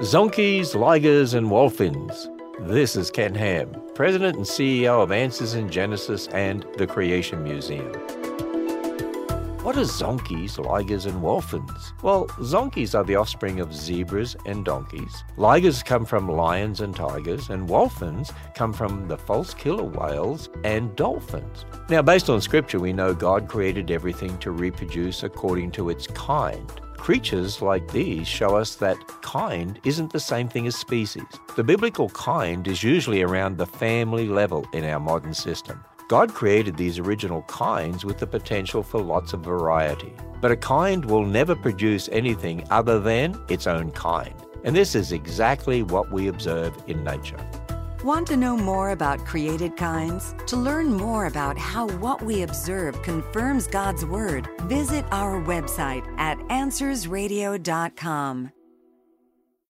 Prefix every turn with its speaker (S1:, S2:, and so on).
S1: Zonkeys, Ligers, and Wholphins. This is Ken Ham, President and CEO of Answers in Genesis and the Creation Museum. What are zonkeys, ligers, and wholphins? Well, zonkeys are the offspring of zebras and donkeys. Ligers come from lions and tigers, and wholphins come from the false killer whales and dolphins. Now, based on scripture, we know God created everything to reproduce according to its kind. Creatures like these show us that kind isn't the same thing as species. The biblical kind is usually around the family level in our modern system. God created these original kinds with the potential for lots of variety. But a kind will never produce anything other than its own kind. And this is exactly what we observe in nature.
S2: Want to know more about created kinds? To learn more about how what we observe confirms God's Word, visit our website at AnswersRadio.com.